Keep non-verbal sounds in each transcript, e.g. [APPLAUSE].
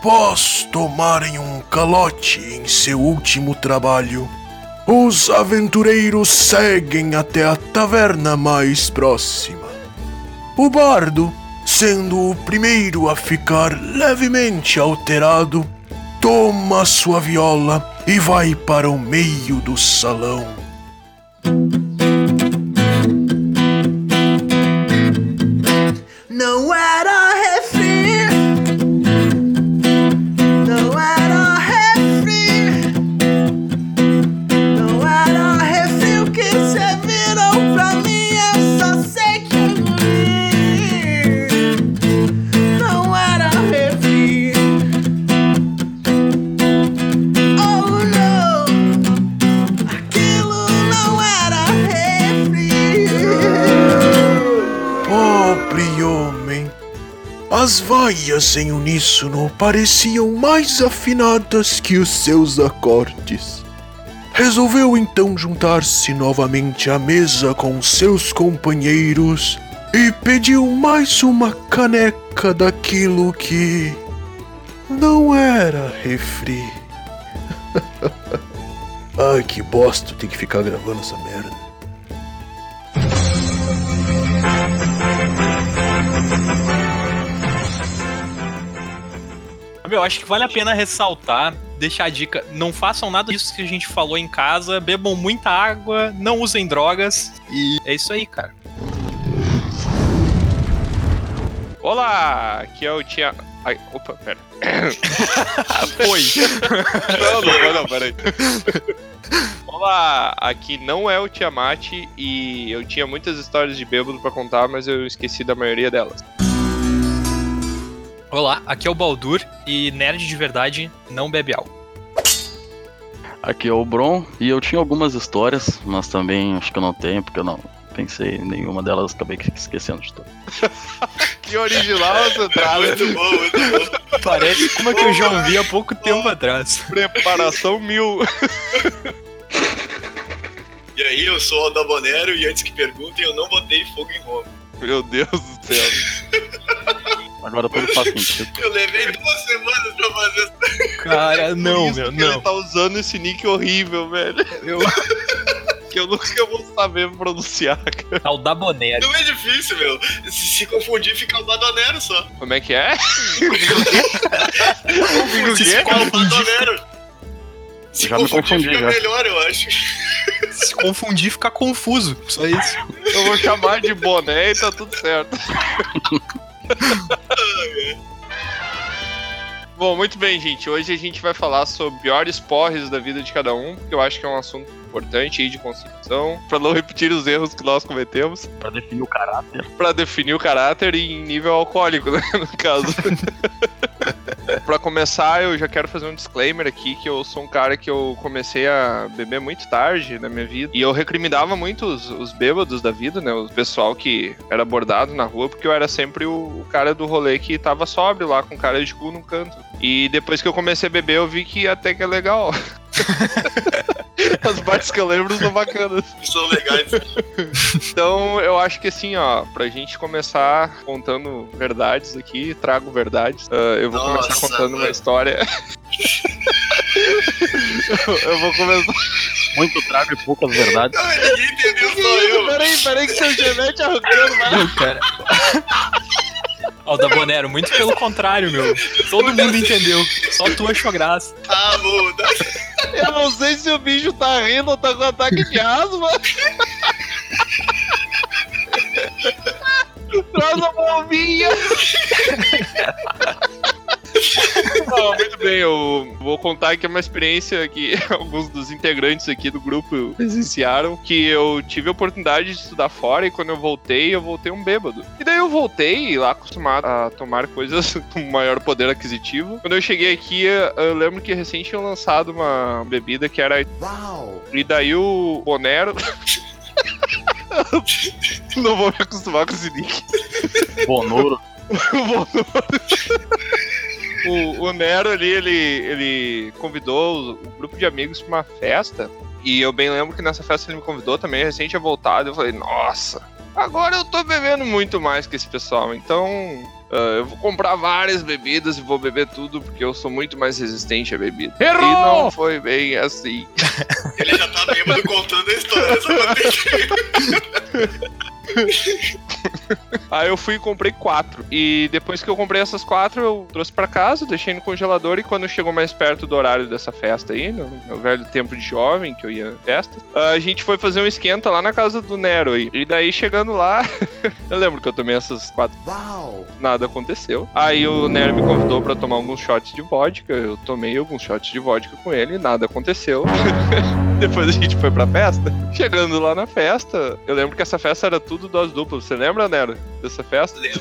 Após tomarem um calote em seu último trabalho, os aventureiros seguem até a taverna mais próxima. O bardo, sendo o primeiro a ficar levemente alterado, toma sua viola e vai para o meio do salão. Vaias em uníssono pareciam mais afinadas que os seus acordes. Resolveu então juntar-se novamente à mesa com seus companheiros e pediu mais uma caneca daquilo que não era refri. [LAUGHS] Ai, que bosta, tem que ficar gravando essa merda. Meu, acho que vale a pena ressaltar, deixar a dica, não façam nada disso que a gente falou em casa, bebam muita água, não usem drogas e é isso aí, cara. Olá, aqui é o Tia. Ai, opa, pera. [LAUGHS] Foi. Não, não, não, peraí. Olá, aqui não é o Tiamat e eu tinha muitas histórias de bêbado pra contar, mas eu esqueci da maioria delas. Olá, aqui é o Baldur e nerd de verdade não bebe álcool. Aqui é o Bron e eu tinha algumas histórias, mas também acho que eu não tenho, porque eu não pensei em nenhuma delas, acabei esquecendo de tudo. [LAUGHS] Que original essa [LAUGHS] entrada. Muito bom, muito bom. Parece como é que eu já ouvi há pouco tempo atrás. Preparação mil. E aí, eu sou o Aldabonero e antes que perguntem, eu não botei fogo em Roma. Meu Deus do céu. [LAUGHS] Agora tudo faz sentido. Eu levei duas semanas pra fazer essa. Cara, não, Por isso meu, que Ele não. tá usando esse nick horrível, velho. Eu... [LAUGHS] Que eu nunca vou saber pronunciar, cara. Tá o da Bonero. Não é difícil, meu. Se, se confundir, fica o Badonero só. Como é que é? [LAUGHS] Fica o quê? Fica o Badonero. Se Já me confundir, confundi, fica já. melhor, eu acho. Confundir, fica confuso. Só isso. Eu vou chamar de boné e tá tudo certo. [LAUGHS] Bom, muito bem, gente. Hoje a gente vai falar sobre piores porres da vida de cada um, porque eu acho que é um assunto importante aí de constituição, pra não repetir os erros que nós cometemos, Pra definir o caráter. pra definir o caráter em nível alcoólico, né, [LAUGHS] no caso. [LAUGHS] Pra começar, eu já quero fazer um disclaimer aqui que eu sou um cara que eu comecei a beber muito tarde na minha vida. E eu recriminava muito os, os bêbados da vida, né? O pessoal que era abordado na rua, porque eu era sempre o, o cara do rolê que tava sóbrio lá, com cara de cu no canto. E depois que eu comecei a beber, eu vi que até que é legal. [LAUGHS] As partes que eu lembro são bacanas. São legais. Então, eu acho que assim, ó, pra gente começar contando verdades aqui, trago verdades. ah, eu vou Nossa, começar contando uma mano. história. eu, [LAUGHS] eu vou começar. Muito trago e poucas verdades. Não, ninguém entendeu, só eu. Peraí, peraí, que seu genete arrancando, vai. Não, cara. Ó, o da Bonero, muito pelo contrário, meu. Todo mundo entendeu. Só tu achou graça. Ah, muda. Eu não sei se o bicho tá rindo ou tá com ataque de asma. Traz uma bombinha. Bem, eu vou contar aqui uma experiência que [LAUGHS] alguns dos integrantes aqui do grupo presenciaram, que eu tive a oportunidade de estudar fora e quando eu voltei, eu voltei um bêbado. E daí eu voltei lá acostumado a tomar coisas [LAUGHS] com maior poder aquisitivo. Quando eu cheguei aqui, eu lembro que recém tinham lançado uma bebida que era Uau! e daí o Bonero. [LAUGHS] Não vou me acostumar com esse nick. Bonoro. O, o Nero ali, ele, ele convidou o, o grupo de amigos pra uma festa. E eu bem lembro que nessa festa ele me convidou também, recém tinha voltado. Eu falei, nossa, agora eu tô bebendo muito mais que esse pessoal. Então ah, eu vou comprar várias bebidas e vou beber tudo porque eu sou muito mais resistente à bebida. E não foi bem assim. [LAUGHS] Ele já tá bêbado contando a história, só pra ter [LAUGHS] [LAUGHS] Aí eu fui e comprei quatro. E depois que eu comprei essas quatro, eu trouxe pra casa, deixei no congelador. E quando chegou mais perto do horário dessa festa aí, no meu velho tempo de jovem, que eu ia festa, a gente foi fazer um esquenta lá na casa do Nero aí. E daí chegando lá, [LAUGHS] eu lembro que eu tomei essas quatro. Nada aconteceu. Aí o Nero me convidou pra tomar alguns shots de vodka. Eu tomei alguns shots de vodka com ele, nada aconteceu. [LAUGHS] Depois a gente foi pra festa. Chegando lá na festa, eu lembro que essa festa era tudo dose dupla. Você lembra, Nero, dessa festa? Lembro,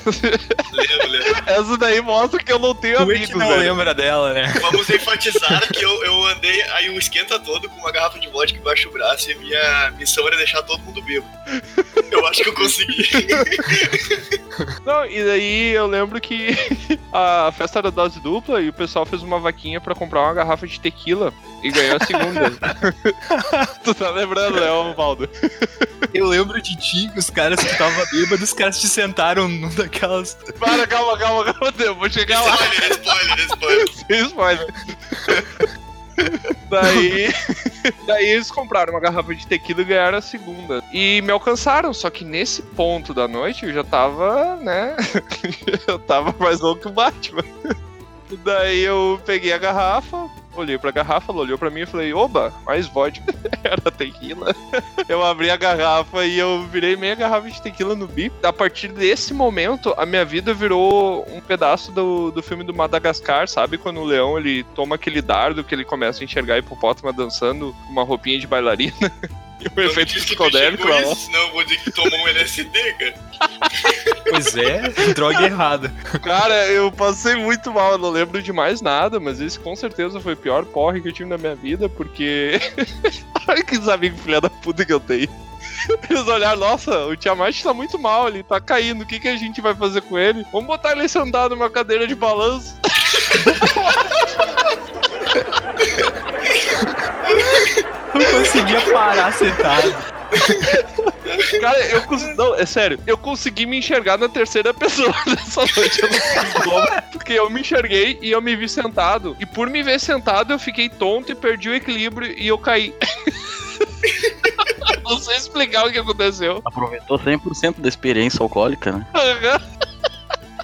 lembro, lembro. [LAUGHS] Essa daí mostra que eu não tenho é amigos, que não velho. lembra dela, né? Vamos enfatizar que eu, eu andei aí o esquenta todo com uma garrafa de vodka embaixo do braço e a minha missão era deixar todo mundo bêbado. Eu acho que eu consegui. [LAUGHS] Não, e daí eu lembro que a festa era dose dupla e o pessoal fez uma vaquinha pra comprar uma garrafa de tequila e ganhou a segunda. [LAUGHS] tu tá lembrando, né, Valdo? Eu lembro de ti, que os caras que estavam bêbados, os caras te sentaram num daquelas. Para, calma, calma, calma, eu vou chegar lá. spoiler, spoiler, spoiler. [LAUGHS] Sem spoiler. Daí, [LAUGHS] daí eles compraram uma garrafa de tequila e ganharam a segunda. E me alcançaram, só que nesse ponto da noite eu já tava, né? [LAUGHS] eu tava mais louco que o Batman. [LAUGHS] Daí eu peguei a garrafa, olhei pra garrafa, ela olhou pra mim e falei, oba, mais vodka. [LAUGHS] Era tequila. [LAUGHS] Eu abri a garrafa e eu virei meia garrafa de tequila no bico. A partir desse momento, a minha vida virou um pedaço do, do filme do Madagascar, sabe? Quando o leão ele toma aquele dardo que ele começa a enxergar hipopótama dançando com uma roupinha de bailarina. [LAUGHS] E [LAUGHS] o Não efeito psicodélico lá. isso, senão eu vou dizer que tomou um LSD, cara. [LAUGHS] Pois é, droga errada. Cara, eu passei muito mal, eu não lembro de mais nada, mas esse com certeza foi o pior porre que eu tive na minha vida, porque. [LAUGHS] Olha que amigos filha da puta que eu tenho. Eles olharam, nossa, o Tiamat tá muito mal, ele tá caindo, o que, que a gente vai fazer com ele? Vamos botar ele sentado numa cadeira de balanço. [LAUGHS] Não conseguia parar sentado. Cara, eu consegui. Não, é sério, eu consegui me enxergar na terceira pessoa [LAUGHS] dessa noite. Eu não como, porque eu me enxerguei e eu me vi sentado. E por me ver sentado, eu fiquei tonto e perdi o equilíbrio e eu caí. [LAUGHS] não sei explicar o que aconteceu. Aproveitou 100% da experiência alcoólica, né?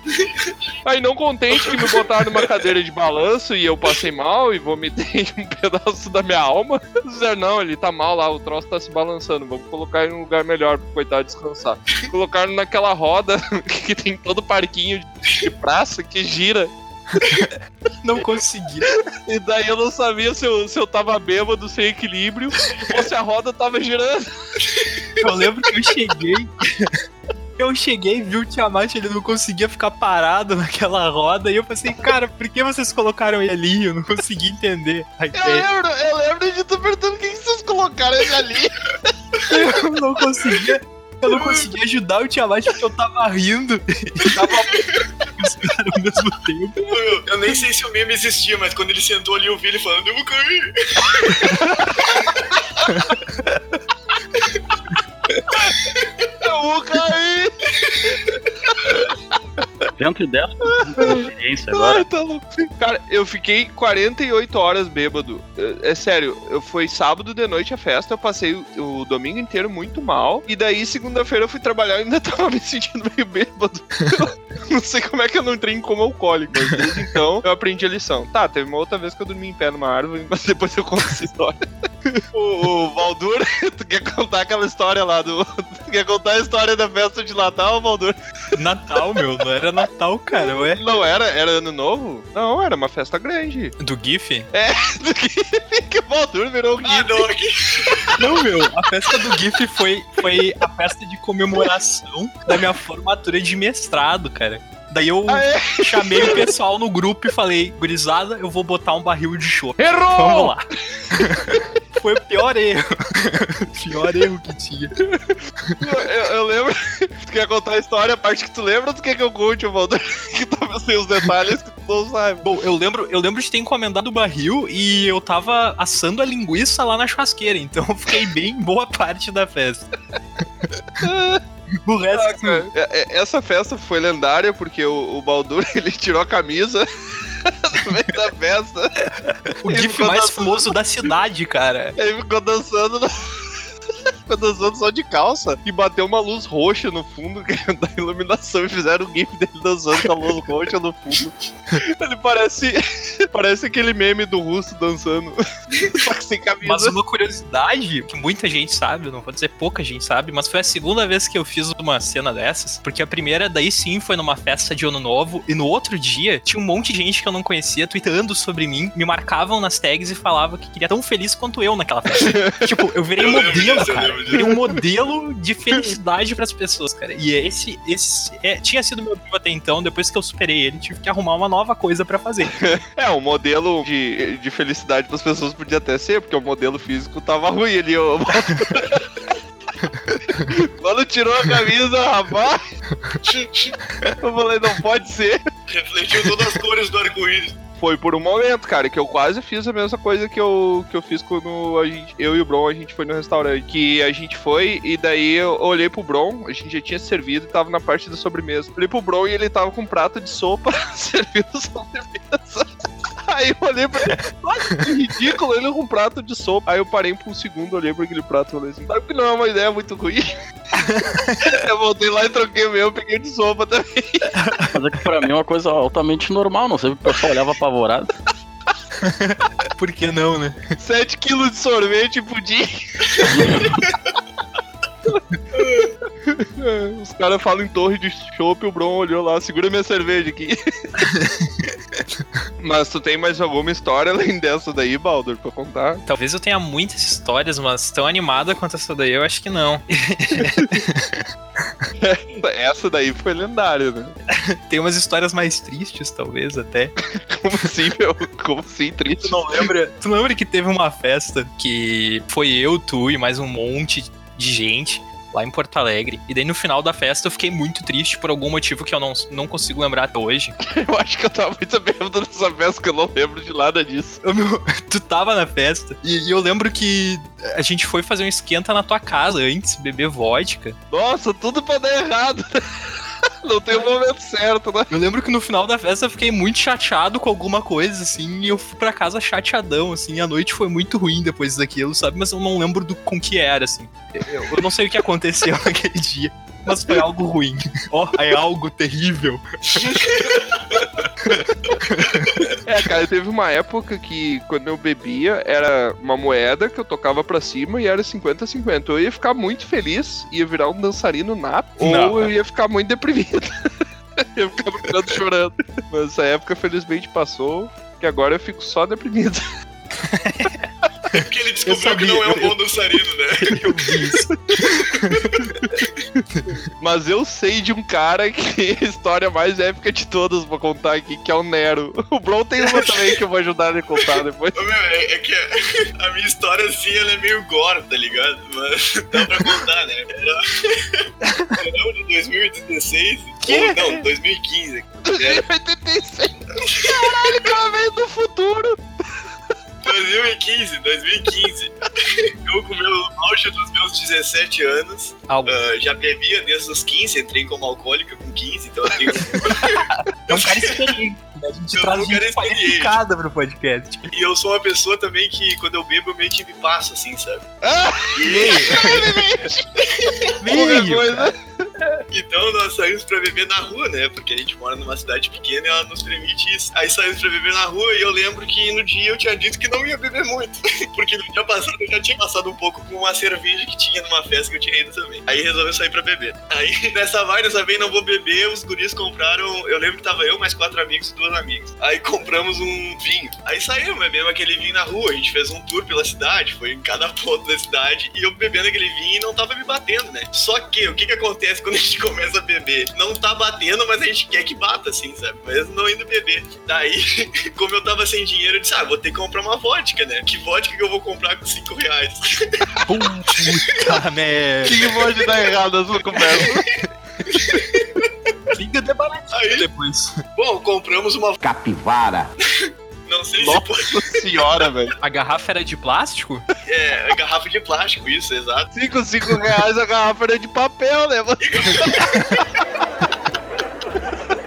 [LAUGHS] Aí não contente que me botaram numa cadeira de balanço e eu passei mal e vomitei [LAUGHS] um pedaço da minha alma. Disseram, não, ele tá mal lá, o troço tá se balançando, vamos colocar em um lugar melhor pro coitado descansar. Colocaram naquela roda [LAUGHS] que tem todo parquinho de praça que gira. Não conseguia. E daí eu não sabia se eu, se eu tava bêbado, sem equilíbrio, ou se a roda tava girando. Eu lembro que eu cheguei. Eu cheguei, vi o Tiamat, ele não conseguia ficar parado [LAUGHS] naquela roda, e eu pensei, cara, por que vocês colocaram ele ali? Eu não consegui entender [LAUGHS] Eu ideia. lembro, eu lembro de tu perguntando por que que vocês colocaram ele ali. [LAUGHS] Eu não conseguia. Eu não conseguia ajudar o Tiamat porque eu tava rindo e tava os caras ao mesmo tempo. Eu, eu nem sei se o meme existia, mas quando ele sentou ali, eu vi ele falando, eu vou cair. Eu vou cair. 110% da experiência agora. Tá. Cara, eu fiquei 48 horas bêbado. É, é sério, eu foi sábado de noite a festa, eu passei o, o domingo inteiro muito mal. E daí, segunda-feira, eu fui trabalhar e ainda [LAUGHS] tava me sentindo meio bêbado. [LAUGHS] não sei como é que eu não entrei em coma alcoólico, mas desde então eu aprendi a lição. Tá, teve uma outra vez que eu dormi em pé numa árvore, mas depois eu conto essa história. [LAUGHS] o, o Valdur, [LAUGHS] tu quer contar aquela história lá do. Tu quer contar a história da festa de Natal, Valdur? Natal, meu, não era Natal, cara, ué. Não era? Era ano novo? Não, era uma festa grande. Do GIF? Do que, que o Baldur virou um Ah, guia. não, aqui. Não, meu, a festa do GIF foi, foi a festa de comemoração da minha formatura de mestrado, cara. Daí eu é? chamei o pessoal no grupo e falei, gurizada, eu vou botar um barril de chopp. Errou! Vamos lá. [LAUGHS] Foi o pior erro. [LAUGHS] pior erro que tinha. Eu, eu lembro. Tu quer contar a história, a parte que tu lembra, ou tu quer que eu conte, o Baldur? [LAUGHS] Que talvez tenha os detalhes que tu não saiba. Bom, eu lembro, eu lembro de ter encomendado o barril e eu tava assando a linguiça lá na churrasqueira, então eu fiquei bem boa parte da festa. [LAUGHS] O resto. Cara, é- Essa festa foi lendária porque o, o Baldur [LAUGHS] ele tirou a camisa [LAUGHS] no meio da festa. o GIF mais dançando. famoso da cidade, cara. Ele ficou dançando. no- Ficou dançando só de calça e bateu uma luz roxa no fundo [LAUGHS] da iluminação e fizeram o gif dele dançando com a luz roxa no fundo. Ele parece. [LAUGHS] Parece aquele meme do russo dançando. [LAUGHS] Só que sem camisa. Mas uma curiosidade que muita gente sabe, não vou dizer pouca gente sabe, mas foi a segunda vez que eu fiz uma cena dessas, porque a primeira daí sim foi numa festa de ano novo e no outro dia tinha um monte de gente que eu não conhecia tweetando sobre mim, me marcavam nas tags e falava que queria tão feliz quanto eu naquela festa. tipo, eu virei modelo, cara. um modelo de felicidade pras pessoas, cara. E esse, esse é, tinha sido meu objetivo até então, depois que eu superei ele, tive que arrumar uma nova coisa pra fazer. [LAUGHS] É, o modelo de, de felicidade das pessoas podia até ser, porque o modelo físico tava ruim ali. ó. [LAUGHS] Quando tirou a camisa, rapaz, eu falei, não pode ser. Refletiu todas as cores do arco-íris. Foi por um momento, cara, que eu quase fiz a mesma coisa que eu, que eu fiz quando a gente, eu e o Bron, a gente foi no restaurante. Que a gente foi e daí eu olhei pro Bron, a gente já tinha servido e tava na parte da sobremesa. Olhei pro Bron e ele tava com um prato de sopa [LAUGHS] servindo sobremesa. [LAUGHS] Aí eu olhei pra ele, nossa, que ridículo, ele com um prato de sopa. Aí eu parei por um segundo, olhei pra aquele prato e falei assim, sabe que não é uma ideia muito ruim? [LAUGHS] eu voltei lá e troquei o meu, peguei de sopa também. Mas é que pra mim é uma coisa altamente normal, não sei porque o pessoal olhava apavorado. [LAUGHS] Por que não, né? 7 quilos de sorvete por dia. Os caras falam em torre de chopp, o Bron olhou lá, segura minha cerveja aqui. Mas tu tem mais alguma história além dessa daí, Baldur, pra contar? Talvez eu tenha muitas histórias, mas tão animada quanto essa daí, eu acho que não. [LAUGHS] Essa daí foi lendária, né? [LAUGHS] Tem umas histórias mais tristes, talvez, até. [LAUGHS] Como assim, meu? Como assim, triste? Tu não lembra? Tu lembra que teve uma festa que foi eu, tu e mais um monte de gente lá em Porto Alegre. E daí no final da festa eu fiquei muito triste por algum motivo que eu não, não consigo lembrar até hoje. [LAUGHS] Eu acho que eu tava muito bêbado nessa festa que eu não lembro de nada disso. Ô, meu, [LAUGHS] tu tava na festa e, e eu lembro que a gente foi fazer um esquenta na tua casa antes, beber vodka. Nossa, tudo pra dar errado. [LAUGHS] Não tem o momento certo, né? Eu lembro que no final da festa eu fiquei muito chateado com alguma coisa, assim, e eu fui pra casa chateadão, assim, a noite foi muito ruim depois daquilo, sabe? Mas eu não lembro do com que era, assim. Eu, eu não sei o que aconteceu [LAUGHS] naquele dia, mas foi algo ruim. Ó, é algo terrível. [LAUGHS] É, cara, teve uma época que quando eu bebia era uma moeda que eu tocava pra cima e era 50-50. Eu ia ficar muito feliz, ia virar um dançarino nato, Não. ou eu ia ficar muito deprimido. [LAUGHS] eu ia ficar no canto chorando. Mas essa época felizmente passou, que agora eu fico só deprimido. [LAUGHS] É porque ele descobriu sabia, que não é um bom dançarino, né? Eu vi isso. Mas eu sei de um cara que é [LAUGHS] a história mais épica de todas pra contar aqui, que é o Nero. O Bron tem uma [LAUGHS] também que eu vou ajudar ele a contar depois. Meu, é, é que a, minha história, assim, ela é meio gore, tá ligado? Mas [LAUGHS] dá pra contar, né? Era de 2016. Quê? Ou, não, 2015. É, 86. Caralho, cara veio do futuro. 2015, 2015. [LAUGHS] Eu, com o meu auge dos meus 17 anos, ah, já bebia desde os 15, entrei como alcoólica com 15, então eu tenho [LAUGHS] [LAUGHS] É um cara experiente. né? A gente Eu traz um gente qualificada pro podcast. E eu sou uma pessoa também que, quando eu bebo, eu meio que me passo, assim, sabe? Ah, E, qualquer Meio, coisa. [LAUGHS] então nós saímos pra beber na rua, né? Porque a gente mora numa cidade pequena e ela nos permite isso. Aí saímos pra beber na rua e eu lembro que no dia eu tinha dito que não ia beber muito. [LAUGHS] Porque no dia passado eu já tinha passado um pouco com uma cerveja que tinha numa festa que eu tinha ido também. Aí resolveu sair pra beber. Aí [LAUGHS] nessa vai, dessa vez não vou beber, os guris compraram. Eu lembro que tava eu, mais quatro amigos e duas amigas. Aí compramos um vinho. Aí saímos, bebemos aquele vinho na rua. A gente fez um tour pela cidade, foi em cada ponto da cidade. E eu bebendo aquele vinho e não tava me batendo, né? Só que o que que acontece quando a gente [LAUGHS] começa a beber? Não tá batendo, mas a gente quer que bata, assim, sabe? Mas não indo beber. Daí, [LAUGHS] como eu tava sem dinheiro, eu disse, ah, vou ter que comprar uma vodka, né? Que vodka que eu vou comprar com cinco reais? [LAUGHS] Puta merda. que, pode dar errado nessa conversa? Fica até baratinho Aí- depois. Bom, compramos uma. Capivara. Não sei se Nossa senhora, velho. A garrafa era de plástico? É, é garrafa de plástico, isso, exato. 5, 5 reais a garrafa era de papel, né?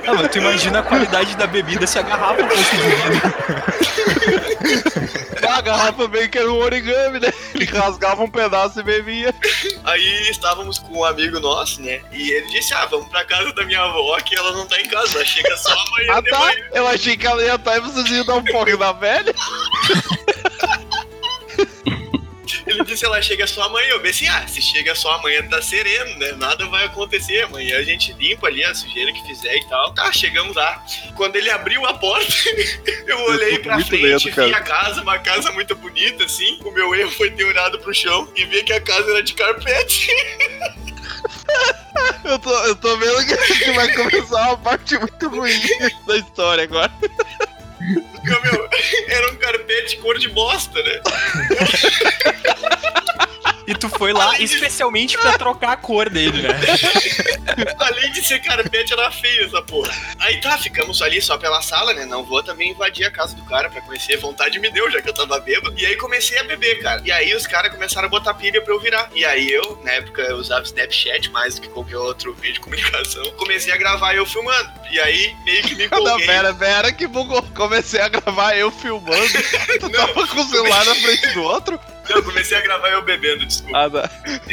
Ah, mas tu imagina a qualidade da bebida se a garrafa fosse de vidro. A garrafa meio que era um origami, né? Ele rasgava um pedaço e bebia. Aí estávamos com um amigo nosso, né? E ele disse: Ah, vamos pra casa da minha avó, que ela não tá em casa, ela chega só amanhã Ah, tá? manhã. Eu achei que ela ia estar e vocês iam dar um pouco da velha. Ele disse: Ela chega só amanhã. Eu pensei: Ah, se chega só amanhã tá sereno, né? Nada vai acontecer. Amanhã a gente limpa ali a sujeira que fizer e tal. Tá, chegamos lá. Quando ele abriu a porta, [LAUGHS] eu olhei pra muito frente, medo, vi a casa, uma casa muito bonita, assim. O meu erro foi ter olhado pro chão e ver que a casa era de carpete. [LAUGHS] Eu tô, eu tô vendo que, que vai começar uma parte muito ruim da história agora. [LAUGHS] Porque, meu, era um carpete cor de bosta, né? [LAUGHS] E tu foi lá especialmente pra trocar a cor dele, né? [LAUGHS] Além de ser carpete, era feio essa porra. Aí tá, ficamos ali só pela sala, né? Não vou também invadir a casa do cara pra conhecer. Vontade me deu, já que eu tava bêbado. E aí comecei a beber, cara. E aí os caras começaram a botar pilha pra eu virar. E aí eu, na época, eu usava Snapchat mais do que qualquer outro vídeo de comunicação. Comecei a gravar eu filmando. E aí meio que me Não, empolguei. pera, pera, que bugou. Comecei a gravar eu filmando. [LAUGHS] Tu tava com o celular na frente do outro? Não, comecei a gravar eu bebendo, desculpa. Ah, tá.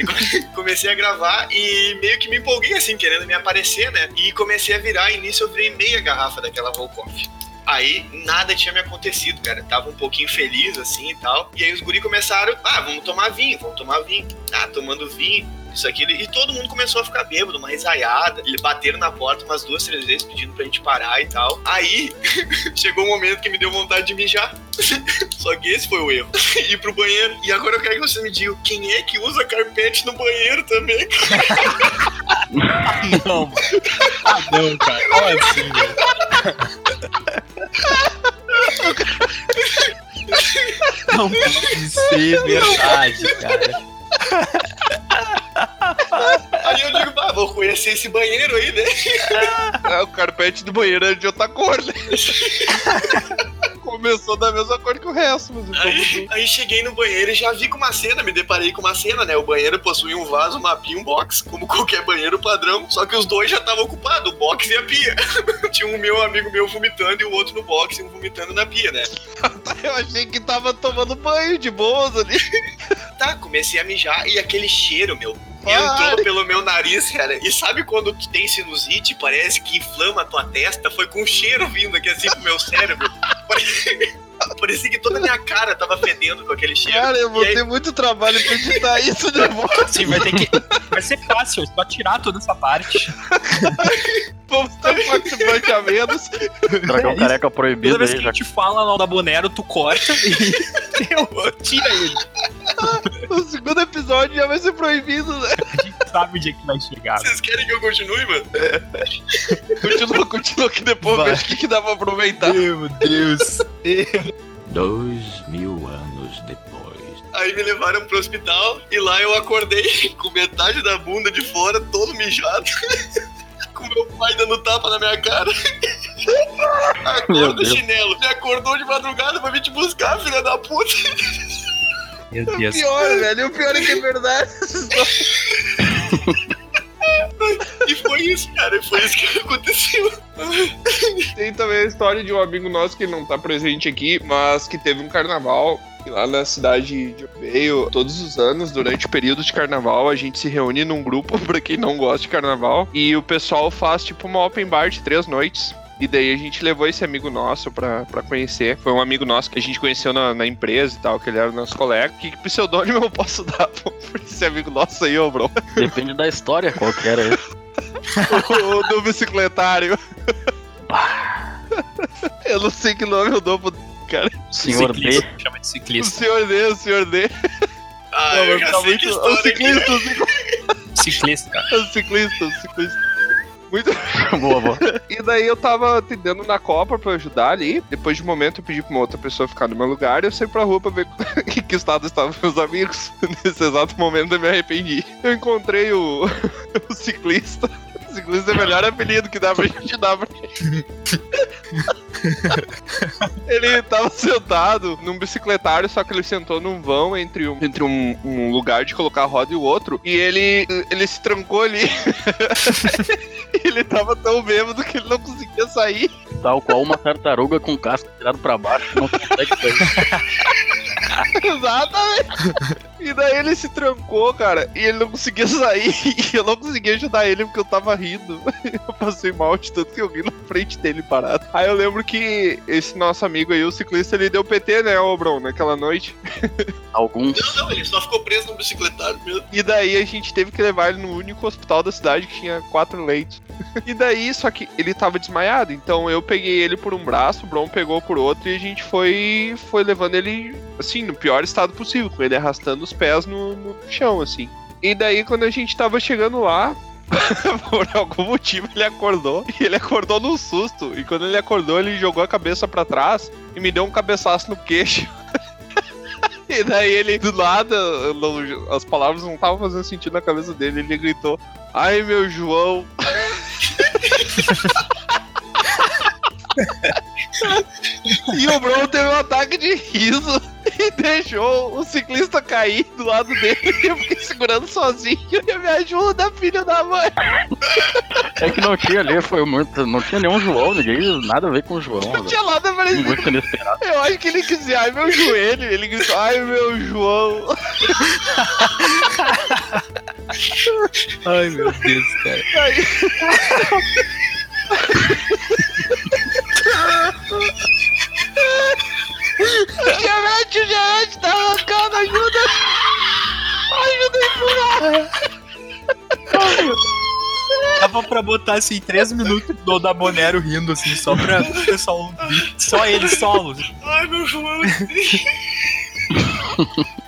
Come- comecei a gravar e meio que me empolguei assim, querendo me aparecer, né? E comecei a virar, e nisso eu virei meia garrafa daquela Volkoff. Aí nada tinha me acontecido, cara. Tava um pouquinho feliz assim e tal. E aí os guri começaram, ah, vamos tomar vinho, vamos tomar vinho. Ah, tomando vinho. Isso aqui, e todo mundo começou a ficar bêbado, uma risaiada. Eles bateram na porta umas duas, três vezes pedindo pra gente parar e tal. Aí [LAUGHS] chegou um momento que me deu vontade de mijar. [LAUGHS] Só que esse foi o erro. [LAUGHS] Ir pro banheiro. E agora eu quero que você me diga quem é que usa carpete no banheiro também. Não. Ah, não, cara. Como assim, velho? Não pode ser verdade, cara. [LAUGHS] Aí eu digo, ah, vou conhecer esse banheiro aí, né? [LAUGHS] É, o carpete do banheiro é de outra cor, né? [LAUGHS] Começou da mesma cor que o resto, mas então Aí, aí cheguei no banheiro e já vi com uma cena, me deparei com uma cena, né? O banheiro possuía um vaso, uma pia e um box, como qualquer banheiro padrão. Só que os dois já estavam ocupados, o box e a pia. Tinha um meu amigo meu vomitando e o outro no box e um vomitando na pia, né? eu achei que tava tomando banho de boas ali. Tá, comecei a mijar e aquele cheiro, meu. Entrou pelo meu nariz, cara. E sabe quando tu tem sinusite, parece que inflama a tua testa? Foi com cheiro vindo aqui assim pro meu cérebro. [LAUGHS] Parecia, que toda a minha cara tava fedendo com aquele cheiro. Cara, eu vou aí- ter muito trabalho pra editar isso depois. Sim, vai ter que. Vai ser fácil, é só tirar toda essa parte. [LAUGHS] Vamos ter participante a menos. Dragão É careca Toda proibido vez aí, que já a gente fala o nome da Bonero, tu corta e [LAUGHS] eu, tira ele. O segundo episódio já vai ser proibido, né? A gente sabe onde é que vai chegar. Vocês querem que eu continue, mano? Continua, continua que depois Vai. vejo o que, que dá pra aproveitar. Meu Deus. Dois mil anos depois. Aí me levaram pro hospital e lá eu acordei [LAUGHS] com metade da bunda de fora, todo mijado. [LAUGHS] com meu pai dando tapa na minha cara. [LAUGHS] Acorda, chinelo. Me acordou de madrugada pra vir te buscar, filha da puta. Meu Deus. Pior, velho. O pior é que é verdade. E foi isso, cara. Foi isso que aconteceu. Tem também a história de um amigo nosso que não tá presente aqui, mas que teve um carnaval. Lá na cidade de Veio, todos os anos, durante o período de carnaval, a gente se reúne num grupo, [LAUGHS] pra quem não gosta de carnaval, e o pessoal faz tipo uma open bar de três noites. E daí a gente levou esse amigo nosso pra, pra conhecer. Foi um amigo nosso que a gente conheceu na, na empresa e tal, que ele era nosso colega. Que pseudônimo eu posso dar [LAUGHS] pra esse amigo nosso aí, ô bro? Depende da história qualquer aí. [LAUGHS] o do bicicletário. Eu não sei que nome eu dou pro cara. Senhor D. Ciclista, Chama de O ciclista. senhor D, o senhor D. Ah, Não, eu já ficar sei que muito- história o ciclista, o Ciclista, cara. O ciclista, o ciclista. Muito. [LAUGHS] boa, boa. E daí eu tava atendendo na Copa pra ajudar ali. Depois de um momento eu pedi pra uma outra pessoa ficar no meu lugar e eu saí pra rua pra ver [LAUGHS] em que estado estavam meus amigos. [LAUGHS] Nesse exato momento eu me arrependi. Eu encontrei o, o ciclista. Ciclista é o melhor apelido que dá pra gente dar pra [LAUGHS] Ele tava sentado num bicicletário, só que ele sentou num vão entre um, entre um, um lugar de colocar a roda e o outro. E ele, ele se trancou ali. [LAUGHS] ele tava tão bêbado que ele não conseguia sair. Tal qual uma tartaruga com casco tirado pra baixo, não consegue sair. [LAUGHS] Exatamente. E daí ele se trancou, cara, e ele não conseguia [LAUGHS] sair. E eu não conseguia ajudar ele porque eu tava rindo. [LAUGHS] Eu passei mal de tanto que eu ri na frente dele parado. Aí eu lembro que esse nosso amigo aí, o ciclista, ele deu PT, né, ô Bron, naquela noite. [LAUGHS] Alguns. Não, não, ele só ficou preso no bicicletário mesmo. E daí a gente teve que levar ele no único hospital da cidade que tinha quatro leitos. E daí, só que ele tava desmaiado. Então eu peguei ele por um braço, o Bron pegou por outro e a gente foi, foi levando ele, assim, no pior estado possível, com ele arrastando os pés no, no chão, assim. E daí, quando a gente tava chegando lá, [LAUGHS] por algum motivo ele acordou e ele acordou num susto. E quando ele acordou, ele jogou a cabeça pra trás e me deu um cabeçaço no queixo. [LAUGHS] E daí ele, do nada, as palavras não estavam fazendo sentido na cabeça dele. Ele gritou: Ai meu João! [LAUGHS] [LAUGHS] e o Bruno teve um ataque de riso e deixou o ciclista cair do lado dele. E [LAUGHS] eu fiquei segurando sozinho. E me ajuda, filho da mãe! É que não tinha ali, foi muito. Não tinha nenhum João, ninguém, nada a ver com o João. Não tinha nada parecido. Muito inesperado. Eu acho que ele quis ai meu joelho. Ele gritou, ai meu João. Ai, meu Deus, cara. Aí... [LAUGHS] O Diamante, o Diamante tá arrancando, ajuda! Ajuda a empurrar! Dava pra botar assim, três minutos do Dabonero rindo, assim, só pra o pessoal ouvir. Só ele solo. Ai, meu João.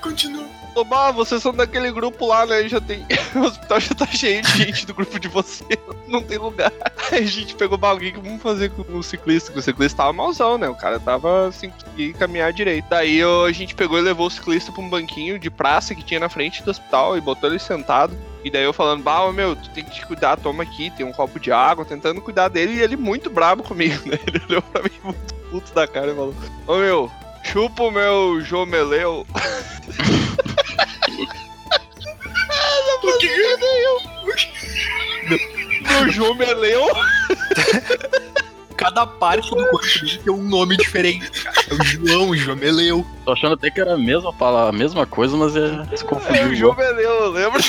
Continua. Oba, vocês são daquele grupo lá, né? Já tem. [LAUGHS] O hospital já tá cheio de gente do grupo de vocês. [LAUGHS] Não tem lugar. [LAUGHS] Aí a gente pegou o que vamos fazer com o ciclista? Porque o ciclista tava malzão, né? O cara tava sem caminhar direito. Daí a gente pegou e levou o ciclista pra um banquinho de praça que tinha na frente do hospital e botou ele sentado. E daí eu falando, bah, meu, tu tem que te cuidar, toma aqui, tem um copo de água, tentando cuidar dele. E ele muito brabo comigo, né? Ele olhou pra mim muito puto da cara e falou: Ô meu, chupa o meu jomeleu. Por que Meu jomeleu. Cada parte do corpo tem um nome diferente. É o João, o Jomeleu. Tô achando até que era a mesma, palavra, a mesma coisa, mas é, se É o confundiu. jomeleu, eu lembro.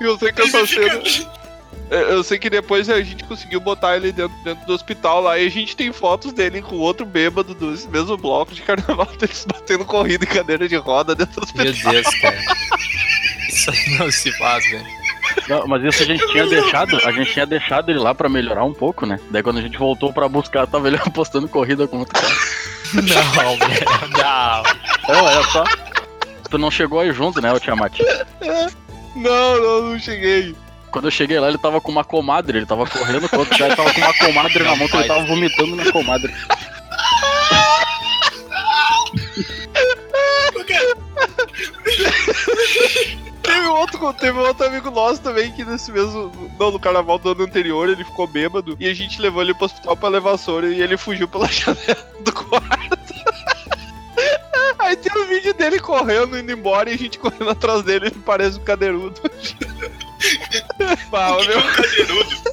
eu sei que essa cena. Eu eu sei que depois a gente conseguiu botar ele dentro, dentro do hospital lá e a gente tem fotos dele com outro bêbado desse mesmo bloco de carnaval [LAUGHS] deles batendo corrida em cadeira de roda dentro do hospital. Meu Deus, cara. Isso aí não se faz, velho. Não, mas isso a gente tinha deixado, a gente tinha deixado ele lá pra melhorar um pouco, né? Daí quando a gente voltou pra buscar, tava ele [LAUGHS] apostando corrida com outro cara. Não, velho. Não. Não, era só. Tu não chegou aí junto, né, o Tiamat? Não, não, não cheguei. Quando eu cheguei lá, ele tava com uma comadre, ele tava correndo com outro cara, tava com uma comadre na mão, que ele tava vomitando na comadre. [LAUGHS] Teve outro, teve outro amigo nosso também que nesse mesmo. Não, no carnaval do ano anterior ele ficou bêbado e a gente levou ele pro hospital pra levar soro e ele fugiu pela [LAUGHS] janela do quarto. [LAUGHS] Aí tem um vídeo dele correndo, indo embora e a gente correndo atrás dele, ele parece um cadeirudo. Que meu... é um cadeirudo?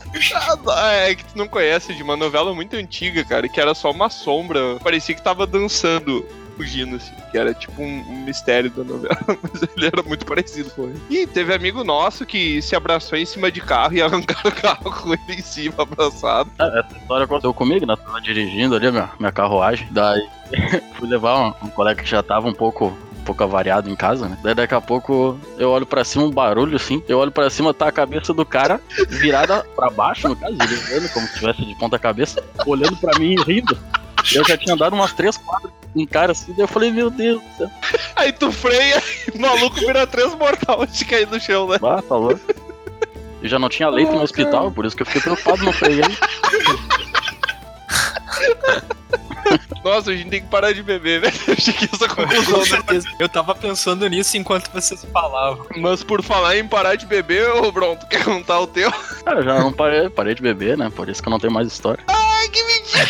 Ah, É que tu não conhece de uma novela muito antiga, cara, que era só uma sombra. Parecia que tava dançando, fugindo, assim. Que era tipo um, mistério da novela. [LAUGHS] Mas ele era muito parecido com ele. E teve amigo nosso que se abraçou em cima de carro e [LAUGHS] arrancaram o carro com ele em cima, abraçado. Ah, Essa história aconteceu comigo, né? Tava dirigindo ali a minha, minha carruagem. Daí [LAUGHS] fui levar um, um colega que já tava um pouco. pouco avariado em casa, né? Daí daqui a pouco eu olho pra cima, um barulho assim. Eu olho pra cima, tá a cabeça do cara virada pra baixo, no caso, ele olhando como se estivesse de ponta cabeça, olhando pra mim e rindo. Eu já tinha andado umas três quadras com um cara assim, daí eu falei, meu Deus do céu. Aí tu freia e [LAUGHS] o maluco vira três mortal antes de cair no chão, né? Ah, tá louco. Eu já não tinha leito no hospital, por isso que eu fiquei preocupado, não freiei. [LAUGHS] Nossa, a gente tem que parar de beber, velho. [LAUGHS] Eu cheguei essa conclusão, Com né? certeza. Eu tava pensando nisso enquanto vocês falavam. Mas por falar em parar de beber, ô Bron, tu quer contar o teu? Cara, eu já não parei, parei de beber, né? Por isso que eu não tenho mais história. Ai, que mentira!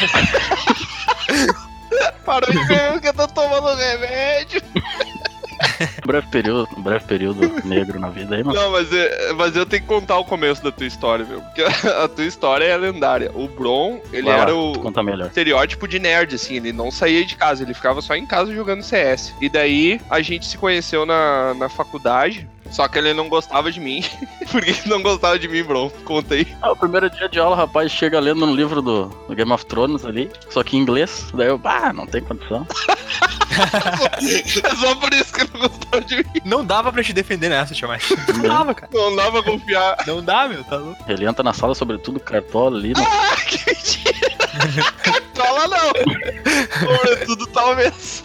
Parou de beber porque eu tô tomando remédio. [LAUGHS] Um [LAUGHS] breve período, um breve período negro na vida aí, mano. Não, mas, é- mas eu tenho que contar o começo da tua história, meu. Porque [LAUGHS] a tua história é lendária. O Bron, ele Vai lá, era tu o Conta melhor. estereótipo de nerd, assim. Ele não saía de casa, ele ficava só em casa jogando CS. E daí a gente se conheceu na, na faculdade. Só que ele não gostava de mim. [LAUGHS] Por que ele não gostava de mim, Bron? Contei. Ah, o primeiro dia de aula, rapaz chega lendo um livro do, do Game of Thrones ali, só que em inglês. Daí eu, bah, não tem condição. É só por isso que ele não de mim. Não dava pra te defender nessa, Tiamat. [LAUGHS] Não dava, cara. Não pra confiar. Não dá, meu, tá louco. Ele entra na sala, sobretudo cartola ali. né? Ah, que mentira! [LAUGHS] Cartola não! Sobretudo talvez.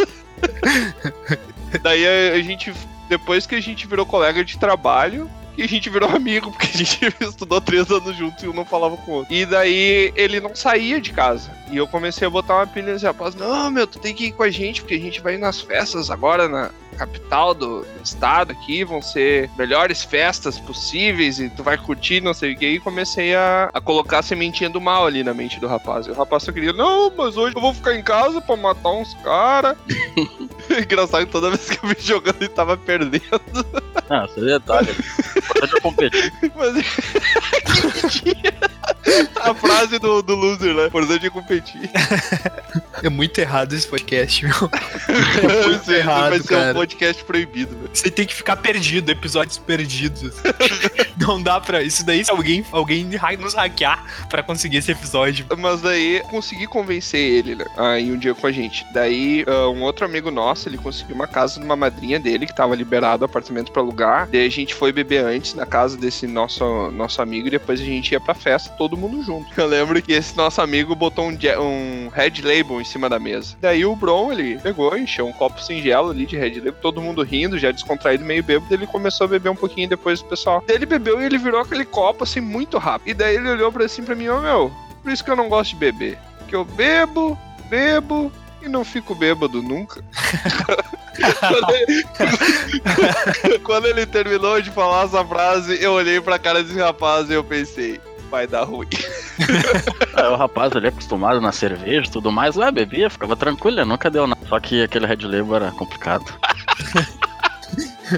Daí a, a gente, depois que a gente virou colega de trabalho, que a gente virou amigo, porque a gente [LAUGHS] estudou três anos juntos e um não falava com o outro. E daí ele não saía de casa. E eu comecei a botar uma pilha nesse rapaz, não, meu, tu tem que ir com a gente, porque a gente vai nas festas agora na capital do, do estado aqui, vão ser melhores festas possíveis e tu vai curtir, não sei o que. E comecei a, a colocar a sementinha do mal ali na mente do rapaz. E o rapaz só queria, não, mas hoje eu vou ficar em casa pra matar uns caras. [LAUGHS] Engraçado que toda vez que eu vi jogando ele tava perdendo. Ah, isso é detalhe. Competir. [LAUGHS] Mas [LAUGHS] que mentira. [LAUGHS] A frase do, do loser, né? Importante é competir. É muito errado esse podcast, meu. [LAUGHS] Isso aí errado, vai ser um cara. podcast proibido, velho. Você tem que ficar perdido, episódios perdidos. [LAUGHS] Não dá pra. Isso daí, se alguém, alguém nos hackear pra conseguir esse episódio. Mas daí consegui convencer ele, né? A ir um dia com a gente. Daí ah, um outro amigo nosso, ele conseguiu uma casa de uma madrinha dele, que tava liberado o apartamento pra alugar. Daí a gente foi beber antes na casa desse nosso, nosso amigo e depois a gente ia pra festa, todo mundo junto. Eu lembro que esse nosso amigo botou um, um Red Label em cima da mesa. Daí o Bron, ele pegou, encheu um copo singelo ali de Red Label, todo mundo rindo, já descontraído, meio bêbado. Ele começou a beber um pouquinho depois do pessoal. Daí ele bebeu e ele virou aquele copo assim muito rápido. E daí ele olhou pra assim pra mim, ô meu, por isso que eu não gosto de beber. Porque eu bebo, bebo e não fico bêbado nunca. [LAUGHS] quando, ele... [LAUGHS] quando ele terminou de falar essa frase, eu olhei pra cara desse rapaz e eu pensei, vai dar ruim. [LAUGHS] É, o rapaz ali acostumado na cerveja e tudo mais, lá bebia, ficava tranquilo, nunca deu nada. Só que aquele Red Label era complicado. [LAUGHS]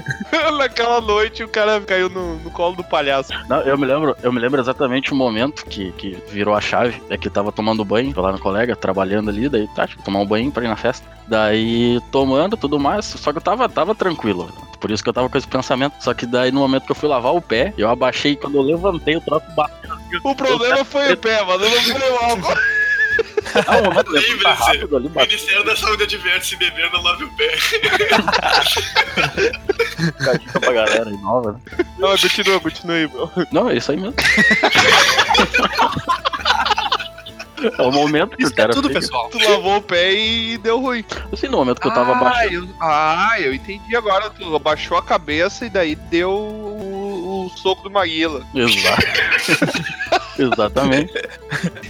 [LAUGHS] Naquela noite o cara caiu no, no colo do palhaço. Não, eu me lembro, eu me lembro exatamente o momento que, que virou a chave. É que tava tomando banho, lá no colega, trabalhando ali, daí tá, tipo, tomar um banho pra ir na festa. Daí tomando tudo mais, só que eu tava, tava tranquilo. Por isso que eu tava com esse pensamento. Só que daí no momento que eu fui lavar o pé, eu abaixei quando eu levantei o troço bateu. O problema foi o pé, mano. Não foi o álcool. [LAUGHS] Ah, levanta Lembre-se, rápido ali, Ministério da Saúde adverte se beber não lave o pé. [LAUGHS] a dica pra galera aí nova. né? Não, continua, continua aí, bro. Não, é isso aí mesmo. É o momento que Isso o cara é tudo, fica. pessoal. Tu lavou o pé e deu ruim. Assim, no momento que eu tava ah, abaixando. eu, ah, eu entendi agora. Tu abaixou a cabeça e daí deu o, o soco do Maguila. Exato. [LAUGHS] Exatamente.